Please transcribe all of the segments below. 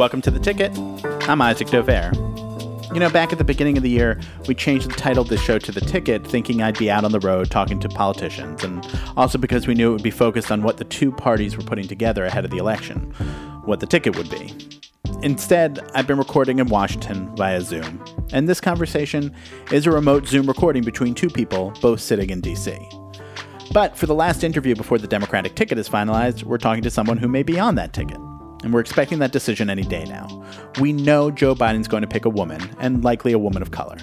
Welcome to The Ticket. I'm Isaac Dovere. You know, back at the beginning of the year, we changed the title of the show to The Ticket, thinking I'd be out on the road talking to politicians, and also because we knew it would be focused on what the two parties were putting together ahead of the election, what the ticket would be. Instead, I've been recording in Washington via Zoom, and this conversation is a remote Zoom recording between two people, both sitting in DC. But for the last interview before the Democratic ticket is finalized, we're talking to someone who may be on that ticket and we're expecting that decision any day now. We know Joe Biden's going to pick a woman, and likely a woman of color.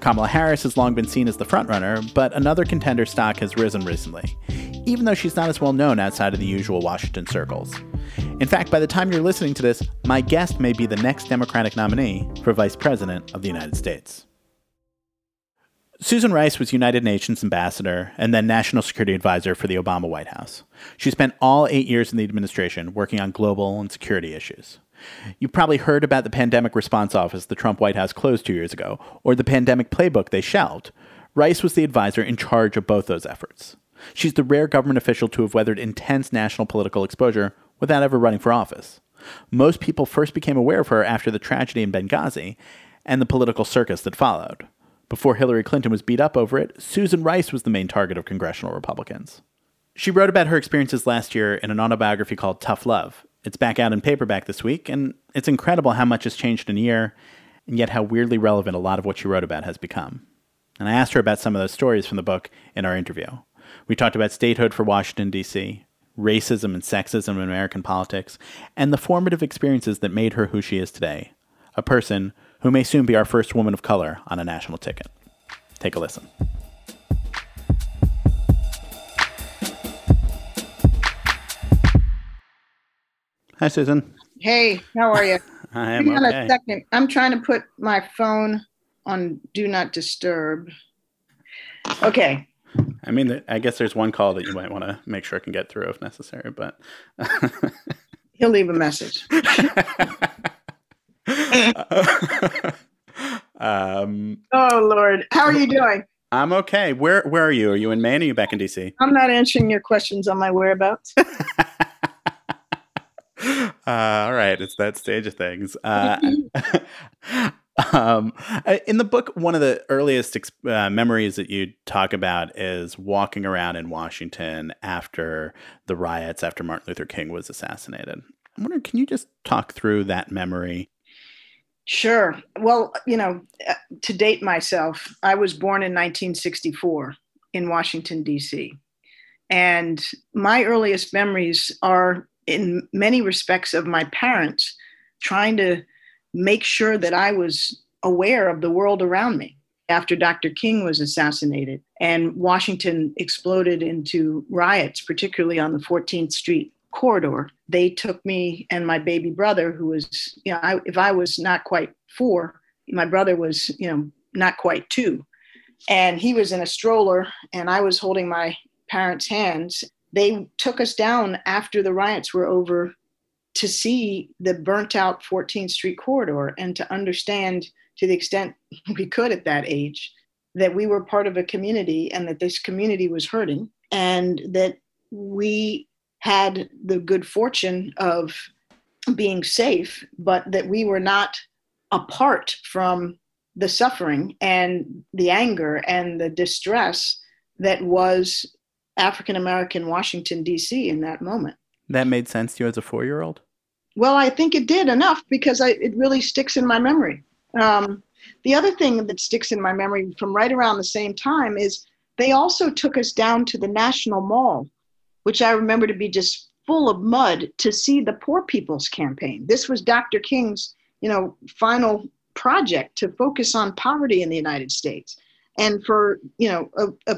Kamala Harris has long been seen as the frontrunner, but another contender stock has risen recently, even though she's not as well known outside of the usual Washington circles. In fact, by the time you're listening to this, my guest may be the next Democratic nominee for Vice President of the United States. Susan Rice was United Nations ambassador and then national security advisor for the Obama White House. She spent all eight years in the administration working on global and security issues. You've probably heard about the Pandemic Response Office the Trump White House closed two years ago, or the Pandemic Playbook they shelved. Rice was the advisor in charge of both those efforts. She's the rare government official to have weathered intense national political exposure without ever running for office. Most people first became aware of her after the tragedy in Benghazi and the political circus that followed. Before Hillary Clinton was beat up over it, Susan Rice was the main target of congressional Republicans. She wrote about her experiences last year in an autobiography called Tough Love. It's back out in paperback this week, and it's incredible how much has changed in a year, and yet how weirdly relevant a lot of what she wrote about has become. And I asked her about some of those stories from the book in our interview. We talked about statehood for Washington, D.C., racism and sexism in American politics, and the formative experiences that made her who she is today a person who may soon be our first woman of color on a national ticket. Take a listen. Hi, Susan. Hey, how are you? I am Hang on okay. a second. I'm trying to put my phone on Do Not Disturb. Okay. I mean, I guess there's one call that you might want to make sure I can get through if necessary, but he'll leave a message. um, oh Lord, how are you doing? I'm okay. Where Where are you? Are you in Maine? Or are you back in DC? I'm not answering your questions on my whereabouts. uh, all right, it's that stage of things. Uh, um, uh, in the book, one of the earliest uh, memories that you talk about is walking around in Washington after the riots, after Martin Luther King was assassinated. I'm wondering, can you just talk through that memory Sure. Well, you know, to date myself, I was born in 1964 in Washington, D.C. And my earliest memories are, in many respects, of my parents trying to make sure that I was aware of the world around me after Dr. King was assassinated and Washington exploded into riots, particularly on the 14th Street corridor. They took me and my baby brother, who was, you know, I, if I was not quite four, my brother was, you know, not quite two. And he was in a stroller and I was holding my parents' hands. They took us down after the riots were over to see the burnt out 14th Street corridor and to understand to the extent we could at that age that we were part of a community and that this community was hurting and that we had the good fortune of being safe, but that we were not apart from the suffering and the anger and the distress that was African American Washington, D.C. in that moment. That made sense to you as a four year old? Well, I think it did enough because I, it really sticks in my memory. Um, the other thing that sticks in my memory from right around the same time is they also took us down to the National Mall which I remember to be just full of mud to see the Poor People's Campaign. This was Dr. King's, you know, final project to focus on poverty in the United States. And for, you know, a, a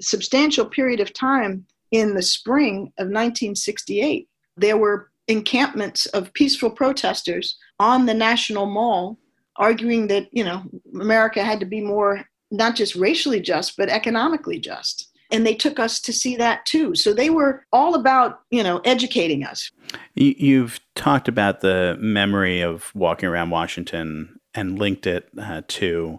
substantial period of time in the spring of 1968, there were encampments of peaceful protesters on the National Mall arguing that, you know, America had to be more not just racially just, but economically just and they took us to see that too. So they were all about, you know, educating us. You've talked about the memory of walking around Washington and linked it uh, to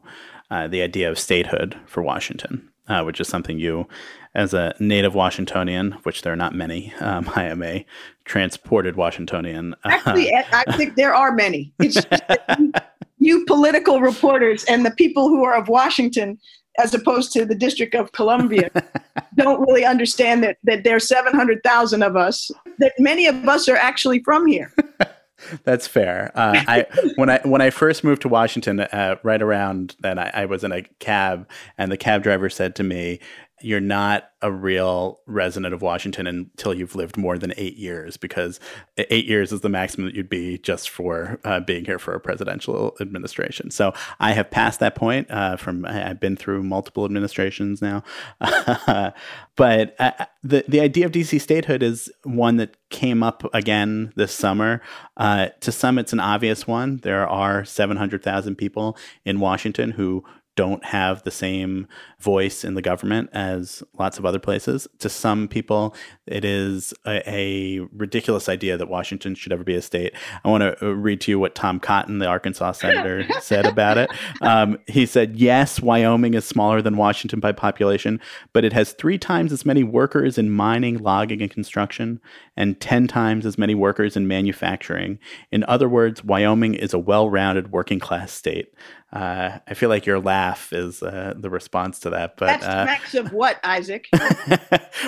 uh, the idea of statehood for Washington. uh, which is something you, as a native Washingtonian, which there are not many, um, I am a transported Washingtonian. Actually, I think there are many. It's you, you political reporters and the people who are of Washington as opposed to the District of Columbia, don't really understand that, that there are 700,000 of us, that many of us are actually from here. That's fair. Uh, I when I when I first moved to Washington, uh, right around then, I, I, was in a cab, and the cab driver said to me, "You're not a real resident of Washington until you've lived more than eight years, because eight years is the maximum that you'd be just for uh, being here for a presidential administration. So I have passed that point. Uh, from I've been through multiple administrations now, but uh, the the idea of DC statehood is one that came up again this summer. Uh, to some, it's an obvious one. There are seven hundred thousand people in Washington who don't have the same voice in the government as lots of other places. To some people, it is a, a, ridiculous idea that Washington should ever be a state. I want to uh, read to you what Tom Cotton, the Arkansas senator, said about it. Um, he said, Yes, Wyoming is smaller than Washington by population, but it has three times as many workers in mining, logging, and construction, and 10 times as many workers in manufacturing. In other words, Wyoming is a well rounded working class state. Uh, I feel like your laugh is uh, the response to that. But that's uh, max of what, Isaac?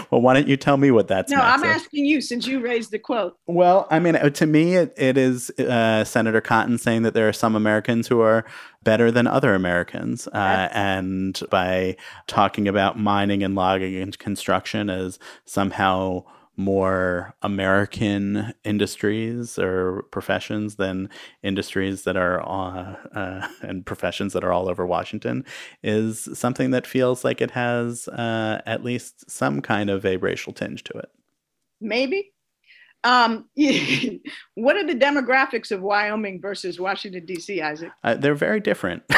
well, why don't you tell me what that's? No, I'm of? asking you since you raised the quote. Well, I mean, to me, it, it is uh, Senator Cotton saying that there are some Americans who are better than other Americans, uh, and by talking about mining and logging and construction as somehow more American industries or professions than industries that are uh, uh, and professions that are all over Washington is something that feels like it has uh, at least some kind of a racial tinge to it. Maybe. Um, what are the demographics of Wyoming versus Washington D.C., Isaac? Uh, they're very different.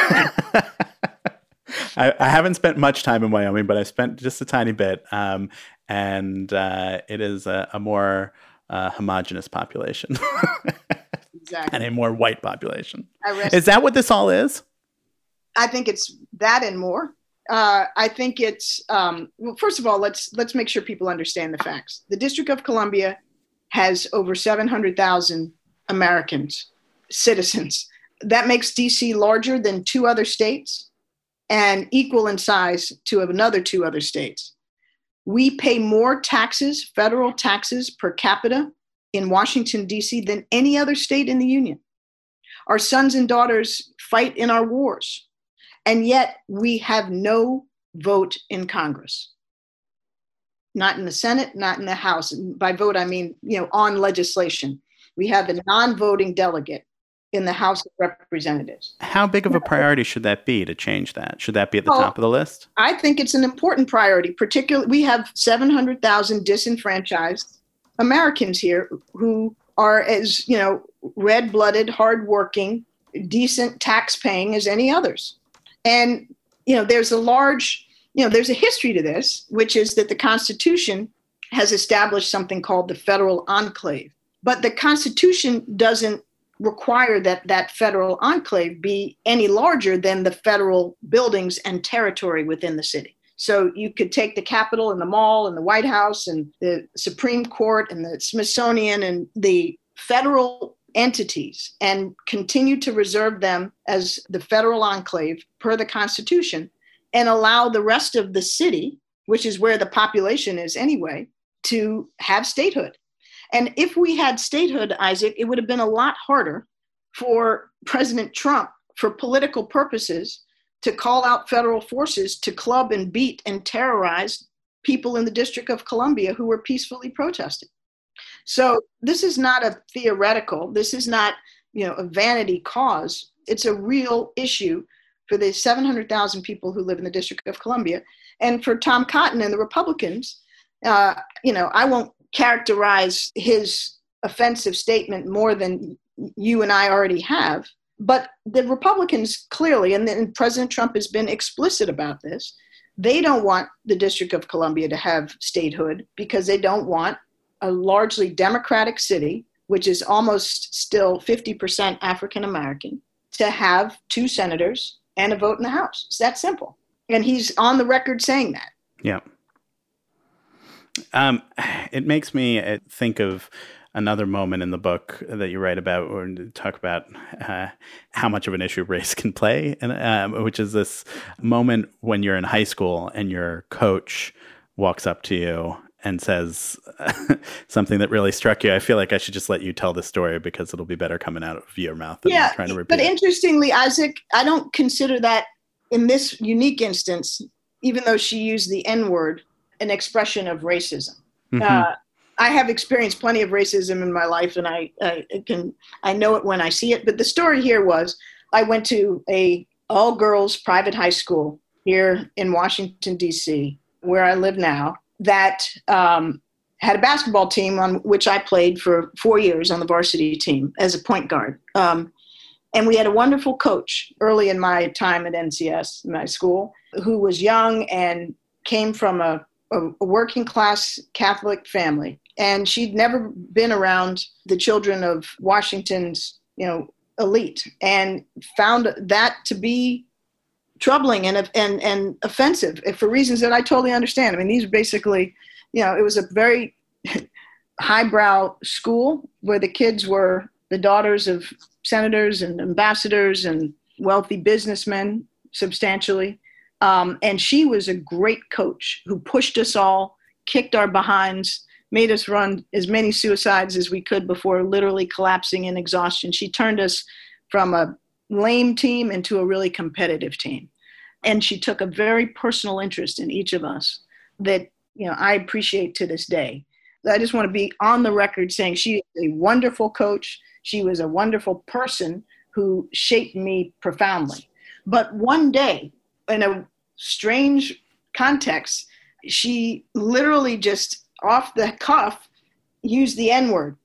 I, I, haven't spent much time in Wyoming, but I spent just a tiny bit. Um, and uh, it is a, a more uh, homogenous population exactly. and a more white population. Is that what this all is? I think it's that and more. Uh, I think it's um, well. First of all, let's let's make sure people understand the facts. The District of Columbia has over seven hundred thousand Americans, citizens. That makes DC larger than two other states and equal in size to another two other states. We pay more taxes, federal taxes per capita in Washington, D.C., than any other state in the Union. Our sons and daughters fight in our wars, and yet we have no vote in Congress. Not in the Senate, not in the House. By vote, I mean, you know, on legislation. We have a non voting delegate in the House of Representatives. How big of a priority should that be to change that? Should that be at the well, top of the list? I think it's an important priority. Particularly, we have 700,000 disenfranchised Americans here who are as you know red-blooded, hardworking, decent tax-paying as any others. And you know, there's a large, you know, there's a history to this, which is that the Constitution has established something called the federal enclave. But the Constitution doesn't require that that federal enclave be any larger than the federal buildings and territory within the city. So you could take the Capitol and the Mall and the White House and the Supreme Court and the Smithsonian and the federal entities and continue to reserve them as the federal enclave per the Constitution and allow the rest of the city, which is where the population is anyway, to have statehood. And if we had statehood, Isaac, it would have been a lot harder for President Trump, for political purposes, to call out federal forces to club and beat and terrorize people in the District of Columbia who were peacefully protesting. So this is not a theoretical, this is not, you know, a vanity cause. It's a real issue for the 700,000 people who live in the District of Columbia. And for Tom Cotton and the Republicans, uh, you know, I won't characterize his offensive statement more than you and I already have. But the Republicans clearly, and, President Trump has been explicit about this, they don't want the District of Columbia to have statehood because they don't want a largely Democratic city, which is almost still 50% African American, to have two senators and a vote in the House. It's that simple. And he's on the record saying that. Yeah. Um, it makes me uh, think of another moment in the book that you write about or talk about uh, how much of an issue race can play, and um, which is this moment when you're in high school and your coach walks up to you and says something that really struck you. I feel like I should just let you tell the story because it'll be better coming out of your mouth than yeah, trying to repeat. But interestingly, Isaac, I don't consider that in this unique instance, even though she used the N word, an expression of racism. Mm-hmm. Uh, I have experienced plenty of racism in my life, and I, I can I know it when I see it. But the story here was I went to a all girls private high school here in Washington D.C., where I live now. That um, had a basketball team on which I played for four years on the varsity team as a point guard. Um, and we had a wonderful coach early in my time at NCS, my school, who was young and came from a, a, working class Catholic family and she'd never been around the children of Washington's, you know, elite, and found that to be troubling and and and offensive for reasons that I totally understand. I mean, these are basically, you know, it was a very highbrow school where the kids were the daughters of senators and ambassadors and wealthy businessmen substantially. Um, and she was a great coach who pushed us all, kicked our behinds, made us run as many suicides as we could before literally collapsing in exhaustion. She turned us from a lame team into a really competitive team. And she took a very personal interest in each of us that you know I appreciate to this day. I just want to be on the record saying she is a wonderful coach. She was a wonderful person who shaped me profoundly. But one day, in a strange context, she literally just off the cuff used the N word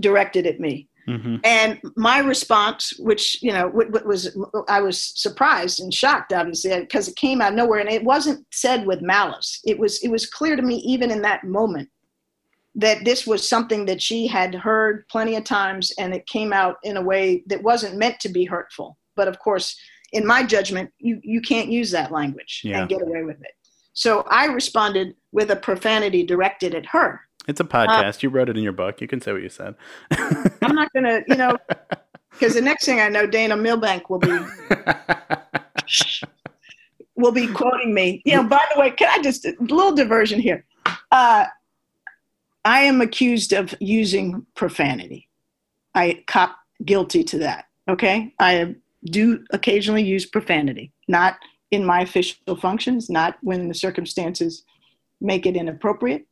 directed at me. Mm-hmm. And my response, which you know, was I was surprised and shocked, obviously, because it came out of nowhere, and it wasn't said with malice. It was it was clear to me, even in that moment, that this was something that she had heard plenty of times, and it came out in a way that wasn't meant to be hurtful. But of course, in my judgment, you you can't use that language yeah. and get away with it. So I responded with a profanity directed at her. It's a podcast. Uh, you wrote it in your book. You can say what you said. I'm not going to, you know, because the next thing I know, Dana Milbank will be will be quoting me. You know, by the way, can I just a little diversion here? Uh, I am accused of using profanity. I cop guilty to that. Okay, I do occasionally use profanity, not in my official functions, not when the circumstances make it inappropriate.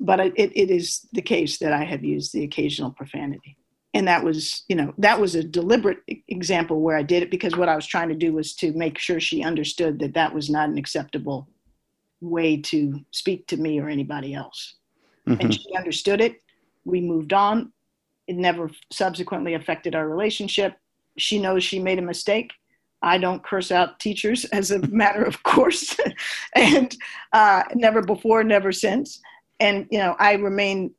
But it, it is the case that I have used the occasional profanity. And that was, you know, that was a deliberate example where I did it because what I was trying to do was to make sure she understood that that was not an acceptable way to speak to me or anybody else. Mm-hmm. And she understood it. We moved on. It never subsequently affected our relationship. She knows she made a mistake I don't curse out teachers as a matter of course, and uh, never before, never since. And you know, I remain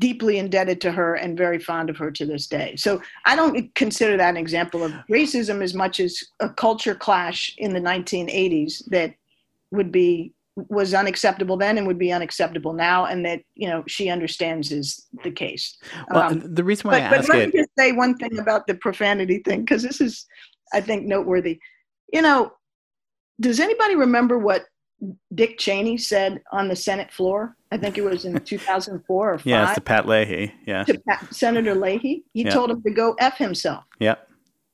deeply indebted to her and very fond of her to this day. So I don't consider that an example of racism as much as a culture clash in the 1980s that would be was unacceptable then and would be unacceptable now, and that you know she understands is the case. Well, um, the reason why but, I but ask let it, me just say one thing about the profanity thing because this is I think noteworthy. You know, does anybody remember what Dick Cheney said on the Senate floor? I think it was in 2004 or five. Yeah, it's to Pat Leahy. Yeah. To Pat, Senator Leahy. He yeah. told him to go F himself. Yeah.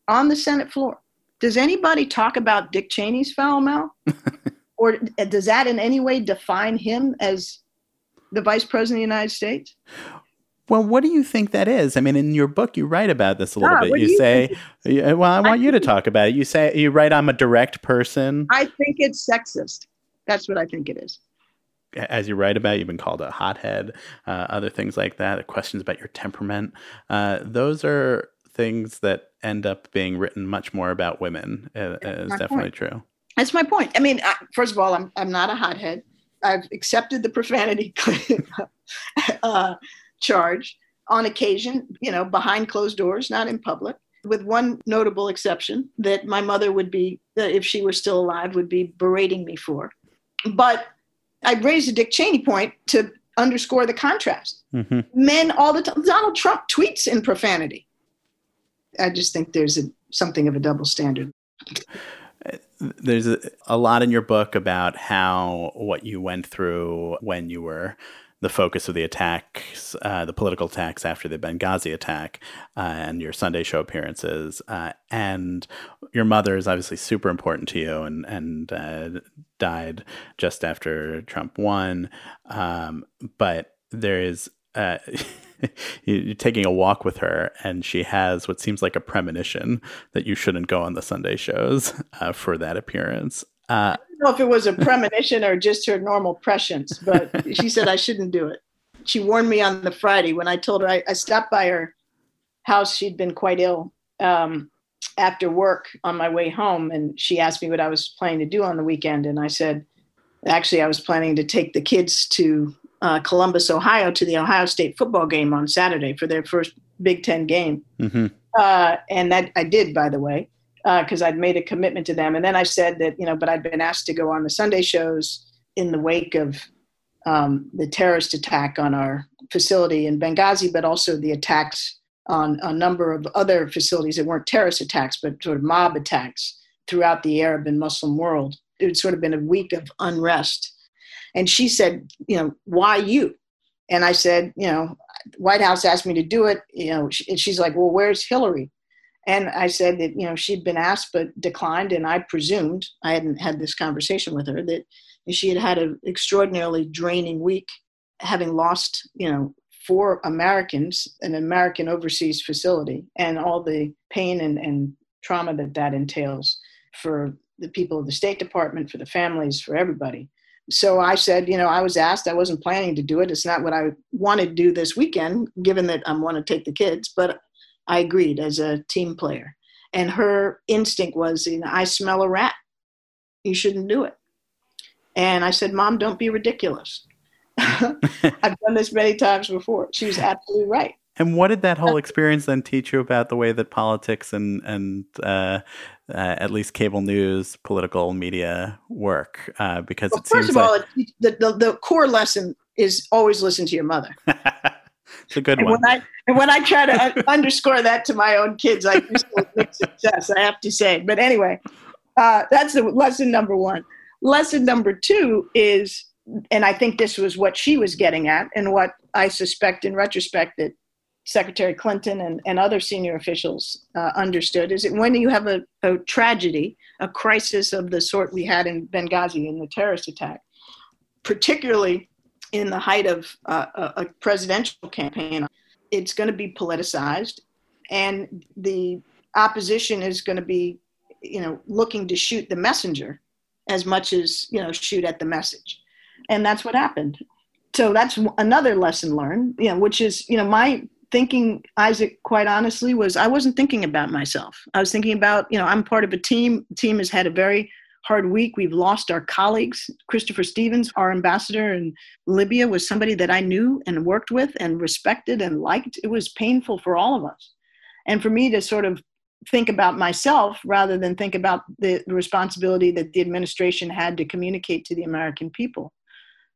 On the Senate floor. Does anybody talk about Dick Cheney's foul mouth? or does that in any way define him as the vice president of the United States? Well, what do you think that is? I mean, in your book, you write about this a little ah, bit. You, you say, well, I want I you to talk about it. You say, you write, I'm a direct person. I think it's sexist. That's what I think it is. As you write about, you've been called a hothead, uh, other things like that, questions about your temperament. Uh, those are things that end up being written much more about women. Uh, is definitely point. true. That's my point. I mean, I, first of all, I'm, I'm not a hothead. I've accepted the profanity uh, charge on occasion, you know, behind closed doors, not in public. with one notable exception that my mother would be, if she were still alive, would be berating me for. But I raised a Dick Cheney point to underscore the contrast. Mm-hmm. Men all the time. Donald Trump tweets in profanity. I just think there's a, something of a double standard. There's a, a lot in your book about how what you went through when you were the focus of the attacks, uh, the political attacks after the Benghazi attack, uh, and your Sunday show appearances. Uh, and your mother is obviously super important to you, and and uh, died just after Trump won. Um, but there is. Uh, you're taking a walk with her, and she has what seems like a premonition that you shouldn't go on the Sunday shows uh, for that appearance. Uh, I don't know if it was a premonition or just her normal prescience, but she said I shouldn't do it. She warned me on the Friday when I told her I, I stopped by her house. She'd been quite ill um, after work on my way home, and she asked me what I was planning to do on the weekend. And I said, actually, I was planning to take the kids to uh, Columbus, Ohio, to the Ohio State football game on Saturday for their first Big Ten game. Mm-hmm. Uh, and that I did, by the way because uh, I'd made a commitment to them. And then I said that, you know, but I'd been asked to go on the Sunday shows in the wake of um, the terrorist attack on our facility in Benghazi, but also the attacks on a number of other facilities that weren't terrorist attacks, but sort of mob attacks throughout the Arab and Muslim world. It had sort of been a week of unrest. And she said, you know, why you? And I said, you know, White House asked me to do it. You know, and she's like, well, where's Hillary? And I said that, you know, she'd been asked but declined. And I presumed, I hadn't had this conversation with her, that she had had an extraordinarily draining week, having lost, you know, four Americans, an American overseas facility, and all the pain and, and trauma that that entails for the people of the State Department, for the families, for everybody. So I said, you know, I was asked, I wasn't planning to do it. It's not what I want to do this weekend, given that I want to take the kids, but I agreed as a team player. And her instinct was, you know, I smell a rat. You shouldn't do it. And I said, Mom, don't be ridiculous. I've done this many times before. She was absolutely right. And what did that whole experience then teach you about the way that politics and and uh, uh, at least cable news, political media work? Uh, because well, first of all, the, the, the core lesson is always listen to your mother. it's a good and one. When I, and when I try to underscore that to my own kids, I do so with success, I have to say. But anyway, uh, that's the lesson number one. Lesson number two is, and I think this was what she was getting at, and what I suspect in retrospect that Secretary Clinton and, and other senior officials uh, understood, is that when you have a, a tragedy, a crisis of the sort we had in Benghazi in the terrorist attack, particularly in the height of uh, a, presidential campaign, it's going to be politicized, and the opposition is going to be, you know, looking to shoot the messenger as much as you know shoot at the message, and that's what happened. So that's another lesson learned, you know, which is you know my thinking isaac quite honestly was i wasn't thinking about myself i was thinking about you know i'm part of a team the team has had a very hard week. We've lost our colleagues. Christopher Stevens, our ambassador in Libya, was somebody that I knew and worked with and respected and liked. It was painful for all of us. And for me to sort of think about myself rather than think about the responsibility that the administration had to communicate to the American people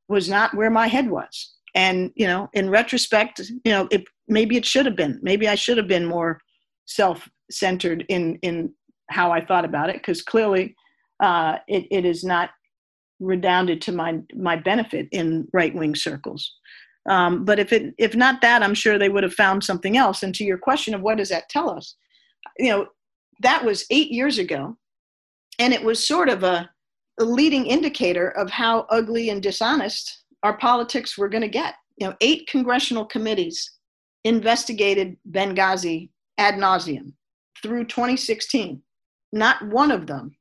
was not where my head was. And, you know, in retrospect, you know, it, maybe it should have been. Maybe I should have been more self centered in, in how I thought about it, because clearly uh, it, it is not redounded to my my benefit in right wing circles. Um, but if it if not that, I'm sure they would have found something else. And to your question of what does that tell us, you know, that was eight years ago, and it was sort of a, a leading indicator of how ugly and dishonest our politics were going to get. You know, eight congressional committees investigated Benghazi ad nauseum through 2016. Not one of them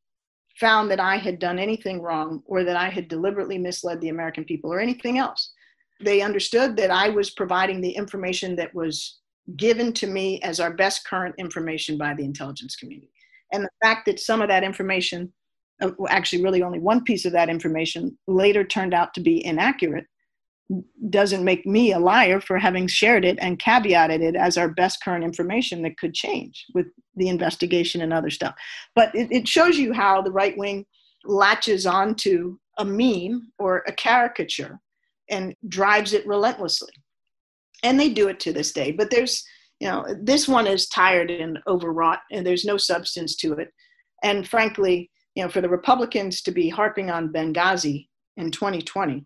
found that I had done anything wrong or that I had deliberately misled the American people or anything else. They understood that I was providing the information that was given to me as our best current information by the intelligence community. And the fact that some of that information, uh, actually, really only one piece of that information, later turned out to be inaccurate, doesn't make me a liar for having shared it and caveated it as our best current information that could change with the investigation and other stuff. But it, it shows you how the right wing latches onto a meme or a caricature and drives it relentlessly. And they do it to this day. But there's, you know, this one is tired and overwrought, and there's no substance to it. And frankly, you know, for the Republicans to be harping on Benghazi in 2020,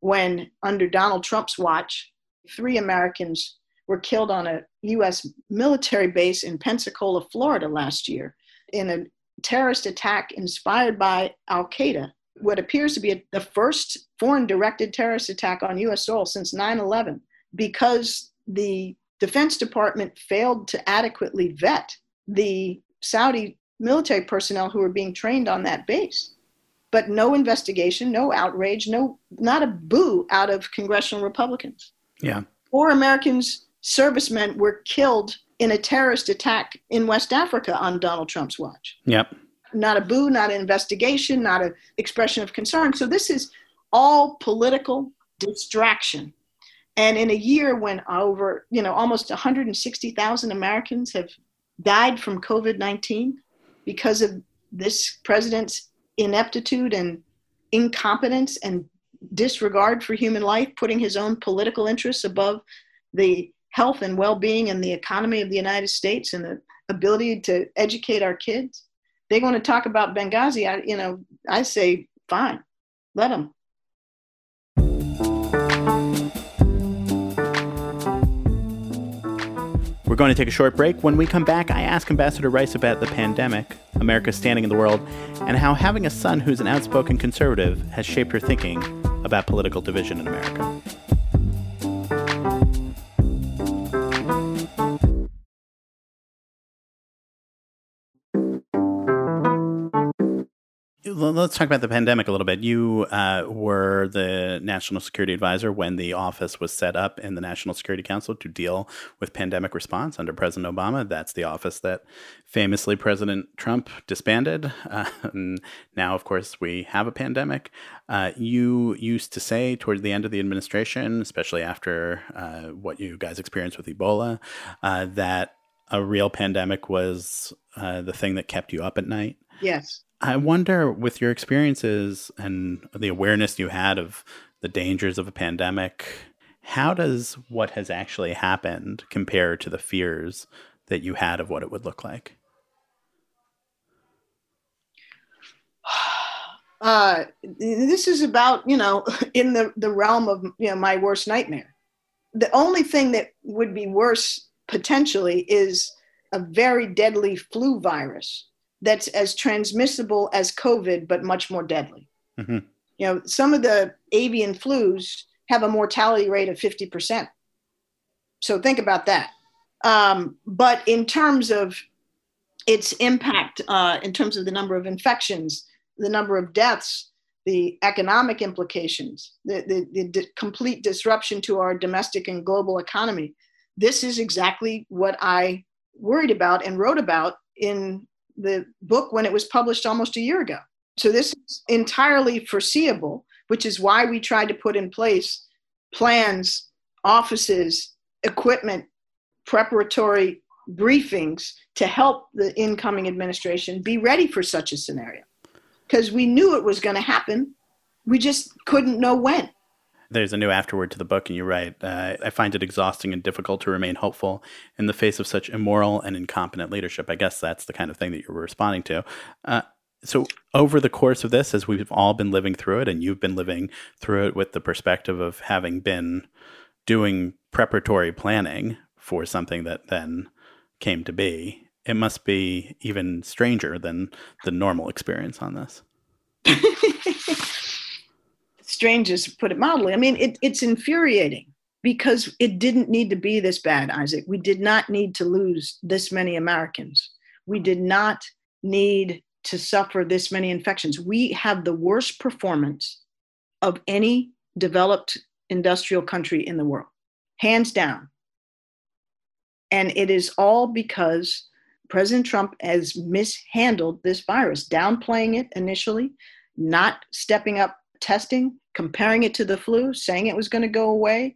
when under Donald Trump's watch, three Americans were killed on a US military base in Pensacola, Florida last year in a terrorist attack inspired by Al Qaeda, what appears to be a, the first foreign directed terrorist attack on US soil since 9 11, because the Defense Department failed to adequately vet the Saudi military personnel who were being trained on that base but no investigation, no outrage, no not a boo out of congressional Republicans. Yeah. Four Americans servicemen were killed in a terrorist attack in West Africa on Donald Trump's watch. Yep. Not a boo, not an investigation, not an expression of concern. So this is all political distraction. And in a year when over, you know, almost 160,000 Americans have died from COVID-19 because of this president's ineptitude and incompetence and disregard for human life, putting his own political interests above the health and well-being and the economy of the United States and the ability to educate our kids. They're going to talk about Benghazi. I, you know, I say, fine, let them. We're going to take a short break. When we come back, I ask Ambassador Rice about the pandemic, America's standing in the world, and how having a son who's an outspoken conservative has shaped her thinking about political division in America. Let's talk about the pandemic a little bit. You uh, were the national security advisor when the office was set up in the National Security Council to deal with pandemic response under President Obama. That's the office that famously President Trump disbanded. Uh, now, of course, we have a pandemic. Uh, you used to say towards the end of the administration, especially after uh, what you guys experienced with Ebola, uh, that a real pandemic was uh, the thing that kept you up at night. Yes. I wonder, with your experiences and the awareness you had of the dangers of a pandemic, how does what has actually happened compare to the fears that you had of what it would look like? Uh, this is about you know in the the realm of you know my worst nightmare. The only thing that would be worse potentially is a very deadly flu virus that's as transmissible as COVID, but much more deadly. Mm-hmm. You know, some of the avian flus have a mortality rate of 50%. So think about that. Um, but in terms of its impact, uh, in terms of the number of infections, the number of deaths, the economic implications, the, the, the complete disruption to our domestic and global economy, this is exactly what I worried about and wrote about in the book when it was published almost a year ago. So this is entirely foreseeable, which is why we tried to put in place plans, offices, equipment, preparatory briefings to help the incoming administration be ready for such a scenario. Because we knew it was going to happen, we just couldn't know when. There's a new afterword to the book, and you write. Uh, I find it exhausting and difficult to remain hopeful in the face of such immoral and incompetent leadership. I guess that's the kind of thing that you're responding to. Uh, so, over the course of this, as we've all been living through it, and you've been living through it with the perspective of having been doing preparatory planning for something that then came to be, it must be even stranger than the normal experience on this. strange as put it mildly. I mean, it, it's infuriating because it didn't need to be this bad, Isaac. We did not need to lose this many Americans. We did not need to suffer this many infections. We have the worst performance of any developed industrial country in the world, hands down. And it is all because President Trump has mishandled this virus, downplaying it initially, not stepping up testing, comparing it to the flu, saying it was going to go away,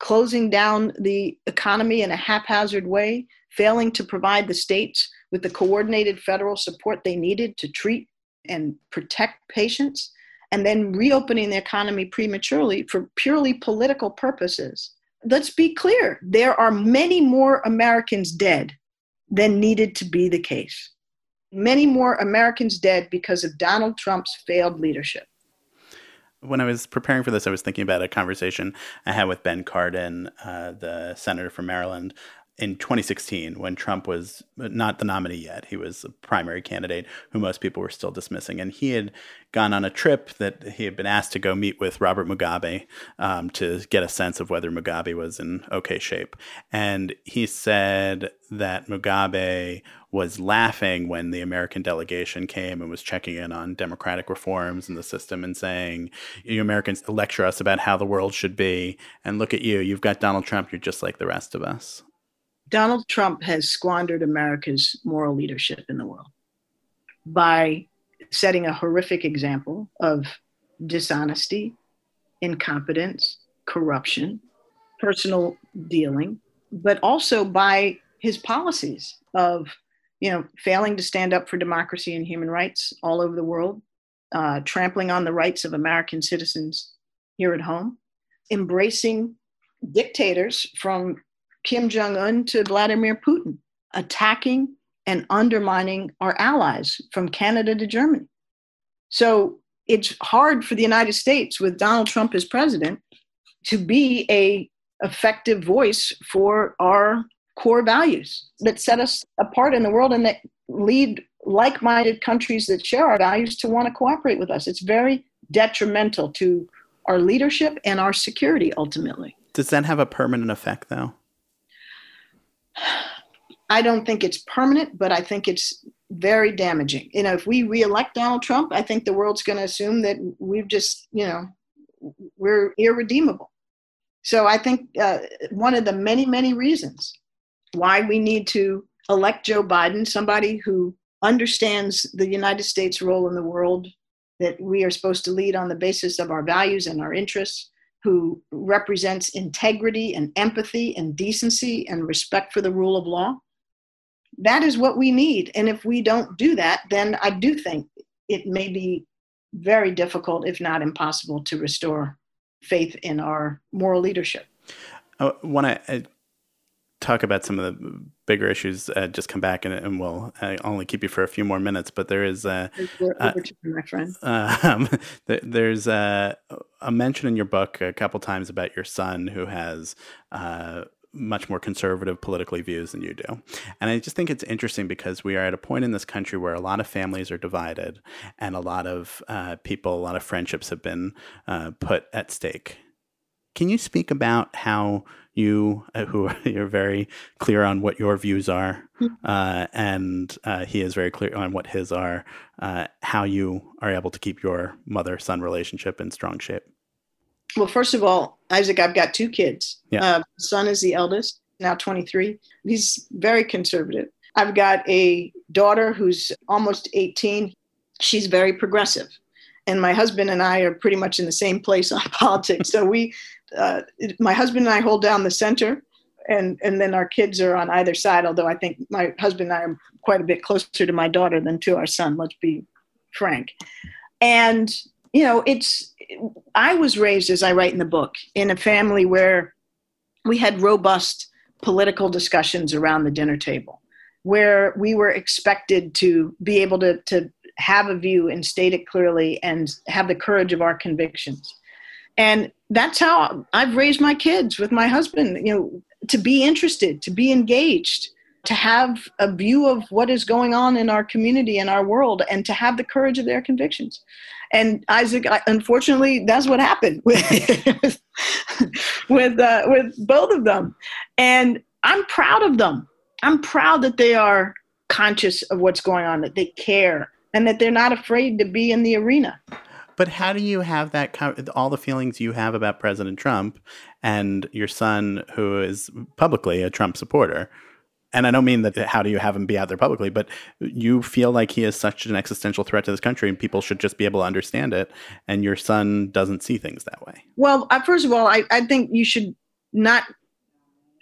closing down the economy in a haphazard way, failing to provide the states with the coordinated federal support they needed to treat and protect patients, and then reopening the economy prematurely for purely political purposes. Let's be clear there are many more Americans dead than needed to be the case. Many more Americans dead because of Donald Trump's failed leadership when I was preparing for this, I was thinking about a conversation I had with Ben Cardin, uh, the senator from Maryland, in 2016 when Trump was not the nominee yet. He was a primary candidate who most people were still dismissing. And he had gone on a trip that he had been asked to go meet with Robert Mugabe um, to get a sense of whether Mugabe was in okay shape. And he said that Mugabe was laughing when the American delegation came and was checking in on democratic reforms in the system and saying, You Americans lecture us about how the world should be. And look at you, you've got Donald Trump, you're just like the rest of us. Donald Trump has squandered America's moral leadership in the world by setting a horrific example of dishonesty, incompetence, corruption, personal dealing, but also by his policies of you know failing to stand up for democracy and human rights all over the world, uh, trampling on the rights of American citizens here at home, embracing dictators from Kim Jong un to Vladimir Putin, attacking and undermining our allies from Canada to Germany. So it's hard for the United States with Donald Trump as president to be a effective voice for our core values that set us apart in the world and that lead like-minded countries that share our values to want to cooperate with us. It's very detrimental to our leadership and our security ultimately. Does that have a permanent effect though? I don't think it's permanent, but I think it's very damaging. You know, if we reelect Donald Trump, I think the world's going to assume that we've just, you know, we're irredeemable. So I think uh, one of the many, many reasons why we need to elect Joe Biden, somebody who understands the United States' role in the world, that we are supposed to lead on the basis of our values and our interests, who represents integrity and empathy and decency and respect for the rule of law. That is what we need. And if we don't do that, then I do think it may be very difficult, if not impossible, to restore faith in our moral leadership. Uh, I want to talk about some of the bigger issues, uh, just come back and, and we'll uh, only keep you for a few more minutes. But there is uh, uh my friend. Um, there's a, a, mention in your book a couple times about your son who has uh, much more conservative politically views than you do. And I just think it's interesting because we are at a point in this country where a lot of families are divided and a lot of uh, people, a lot of friendships have been uh, put at stake. Can you speak about how you, uh, who you're very clear on what your views are, hmm. uh, and uh, he is very clear on what his are, uh, how you are able to keep your mother son relationship in strong shape? Well, first of all, Isaac, I've got two kids. Yeah. Uh, son is the eldest, now 23. He's very conservative. I've got a daughter who's almost 18. She's very progressive. And my husband and I are pretty much in the same place on politics. So we uh, my husband and I hold down the center, and and then our kids are on either side. Although I think my husband and I are quite a bit closer to my daughter than to our son. Let's be frank. And you know, it's I was raised, as I write in the book, in a family where we had robust political discussions around the dinner table, where we were expected to be able to to have a view and state it clearly and have the courage of our convictions and that's how I've raised my kids with my husband, you know, to be interested, to be engaged, to have a view of what is going on in our community and our world, and to have the courage of their convictions. And Isaac, unfortunately, that's what happened with with uh, with both of them. And I'm proud of them. I'm proud that they are conscious of what's going on, that they care, and that they're not afraid to be in the arena. But how do you have that all the feelings you have about President Trump and your son, who is publicly a Trump supporter? and I don't mean that how do you have him be out there publicly, but you feel like he is such an existential threat to this country and people should just be able to understand it. And your son doesn't see things that way. Well, uh, first of all, I, I think you should not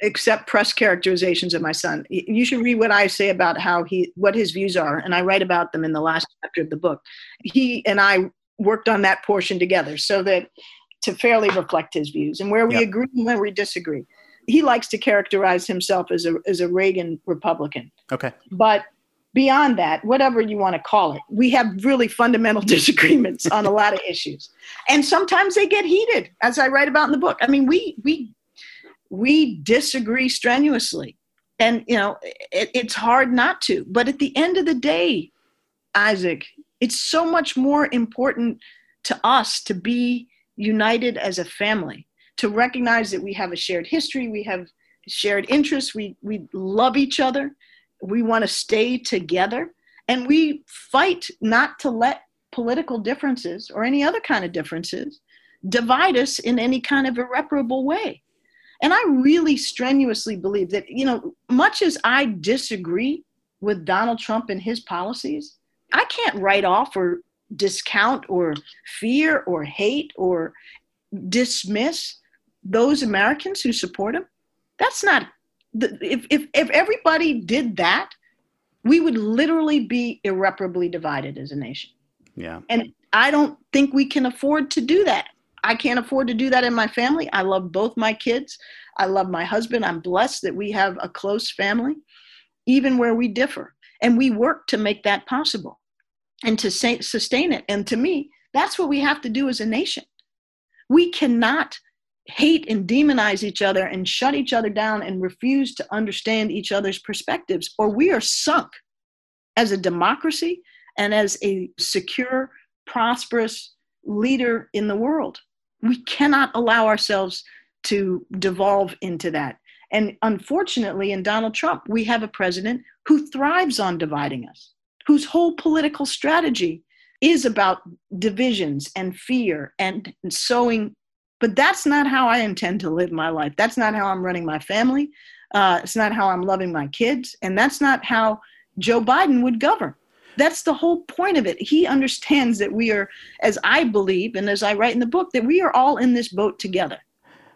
accept press characterizations of my son. You should read what I say about how he, what his views are. And I write about them in the last chapter of the book. He and I worked on that portion together so that to fairly reflect his views and where we yep. agree and where we disagree he likes to characterize himself as a as a Reagan Republican. Okay. But beyond that, whatever you want to call it, we have really fundamental disagreements on a lot of issues, and sometimes they get heated, as I write about in the book. I mean, we we we disagree strenuously, and you know it, it's hard not to. But at the end of the day, Isaac, it's so much more important to us to be united as a family to recognize that we have a shared history, we have shared interests, we, we love each other, we want to stay together, and we fight not to let political differences or any other kind of differences divide us in any kind of irreparable way. And I really strenuously believe that, you know, much as I disagree with Donald Trump and his policies, I can't write off or discount or fear or hate or dismiss those Americans who support him, that's not, if, if, if everybody did that, we would literally be irreparably divided as a nation. Yeah. And I don't think we can afford to do that. I can't afford to do that in my family. I love both my kids. I love my husband. I'm blessed that we have a close family, even where we differ. And we work to make that possible and to sustain it. And to me, that's what we have to do as a nation. We cannot hate and demonize each other and shut each other down and refuse to understand each other's perspectives, or we are sunk as a democracy and as a secure, prosperous leader in the world. We cannot allow ourselves to devolve into that. And unfortunately, in Donald Trump, we have a president who thrives on dividing us, whose whole political strategy is about divisions and fear and sowing but that's not how I intend to live my life. That's not how I'm running my family. Uh, it's not how I'm loving my kids. And that's not how Joe Biden would govern. That's the whole point of it. He understands that we are, as I believe, and as I write in the book, that we are all in this boat together.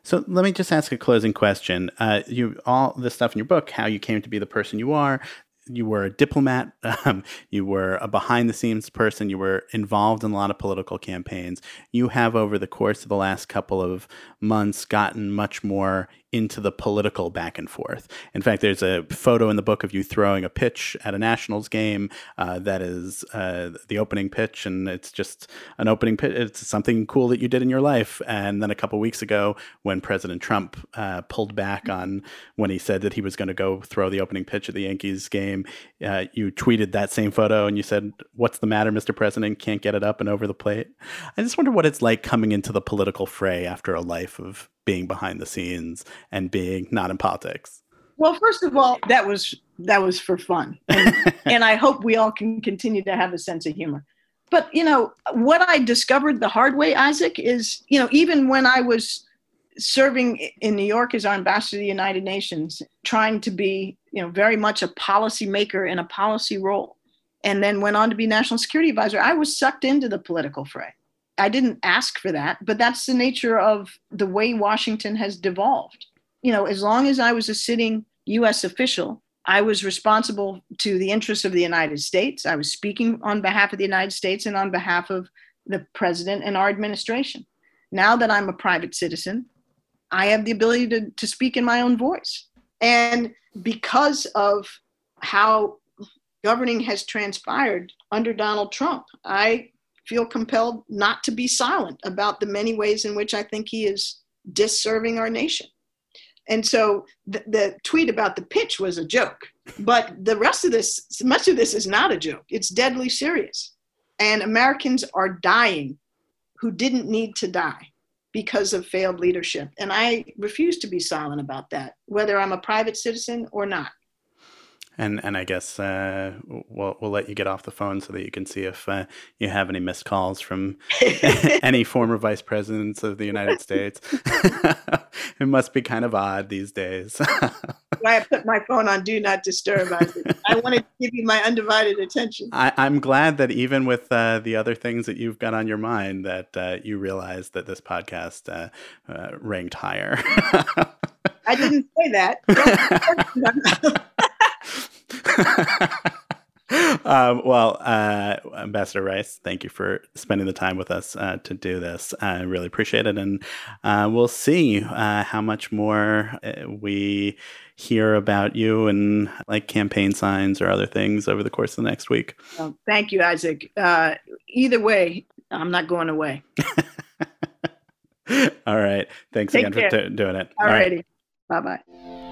So let me just ask a closing question. Uh, you all the stuff in your book, how you came to be the person you are, you were a diplomat, um, you were a behind the scenes person, you were involved in a lot of political campaigns. You have, over the course of the last couple of months, gotten much more into the political back and forth. In fact, there's a photo in the book of you throwing a pitch at a Nationals game uh, that is uh, the opening pitch, and it's just an opening pitch. It's something cool that you did in your life. And then a couple weeks ago, when President Trump uh, pulled back on when he said that he was going to go throw the opening pitch at the Yankees game, uh, you tweeted that same photo and you said, "What's the matter, Mr. President? Can't get it up and over the plate." I just wonder what it's like coming into the political fray after a life of being behind the scenes and being not in politics? Well, first of all, that was that was for fun, and, and I hope we all can continue to have a sense of humor. But you know what I discovered the hard way, Isaac, is you know even when I was serving in New York as our ambassador to the United Nations, trying to be you know very much a policy maker in a policy role, and then went on to be national security advisor, I was sucked into the political fray. I didn't ask for that, but that's the nature of the way Washington has devolved. You know, as long as I was a sitting US official, I was responsible to the interests of the United States. I was speaking on behalf of the United States and on behalf of the president and our administration. Now that I'm a private citizen, I have the ability to, to speak in my own voice. And because of how governing has transpired under Donald Trump, I feel compelled not to be silent about the many ways in which I think he is disserving our nation. And so the, the, tweet about the pitch was a joke, but the rest of this, much of this is not a joke. It's deadly serious. And Americans are dying who didn't need to die because of failed leadership. And I refuse to be silent about that, whether I'm a private citizen or not. And and I guess uh, we'll we'll let you get off the phone so that you can see if uh, you have any missed calls from any former vice presidents of the United States. it must be kind of odd these days. why I put my phone on Do Not Disturb. I, I wanted to give you my undivided attention. I, am glad that even with uh, the other things that you've got on your mind, that uh, you realized that this podcast uh, uh ranked higher. I didn't say that. um, well, uh, Ambassador Rice, thank you for spending the time with us uh, to do this. I really appreciate it. And uh, we'll see uh, how much more uh, we hear about you and like campaign signs or other things over the course of the next week. Well, thank you, Isaac. Uh, either way, I'm not going away. All right. Thanks Take again care. for t- doing it. All righty. Bye bye.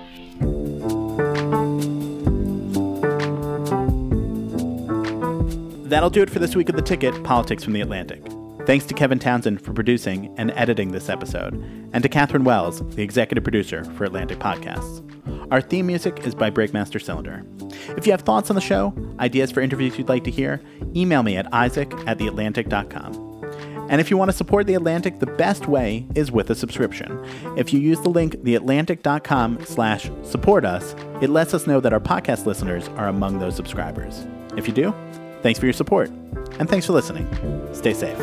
That'll do it for this week of The Ticket Politics from the Atlantic. Thanks to Kevin Townsend for producing and editing this episode, and to Catherine Wells, the executive producer for Atlantic Podcasts. Our theme music is by Breakmaster Cylinder. If you have thoughts on the show, ideas for interviews you'd like to hear, email me at isaac at theatlantic.com. And if you want to support The Atlantic, the best way is with a subscription. If you use the link theatlantic.com slash support us, it lets us know that our podcast listeners are among those subscribers. If you do, Thanks for your support, and thanks for listening. Stay safe.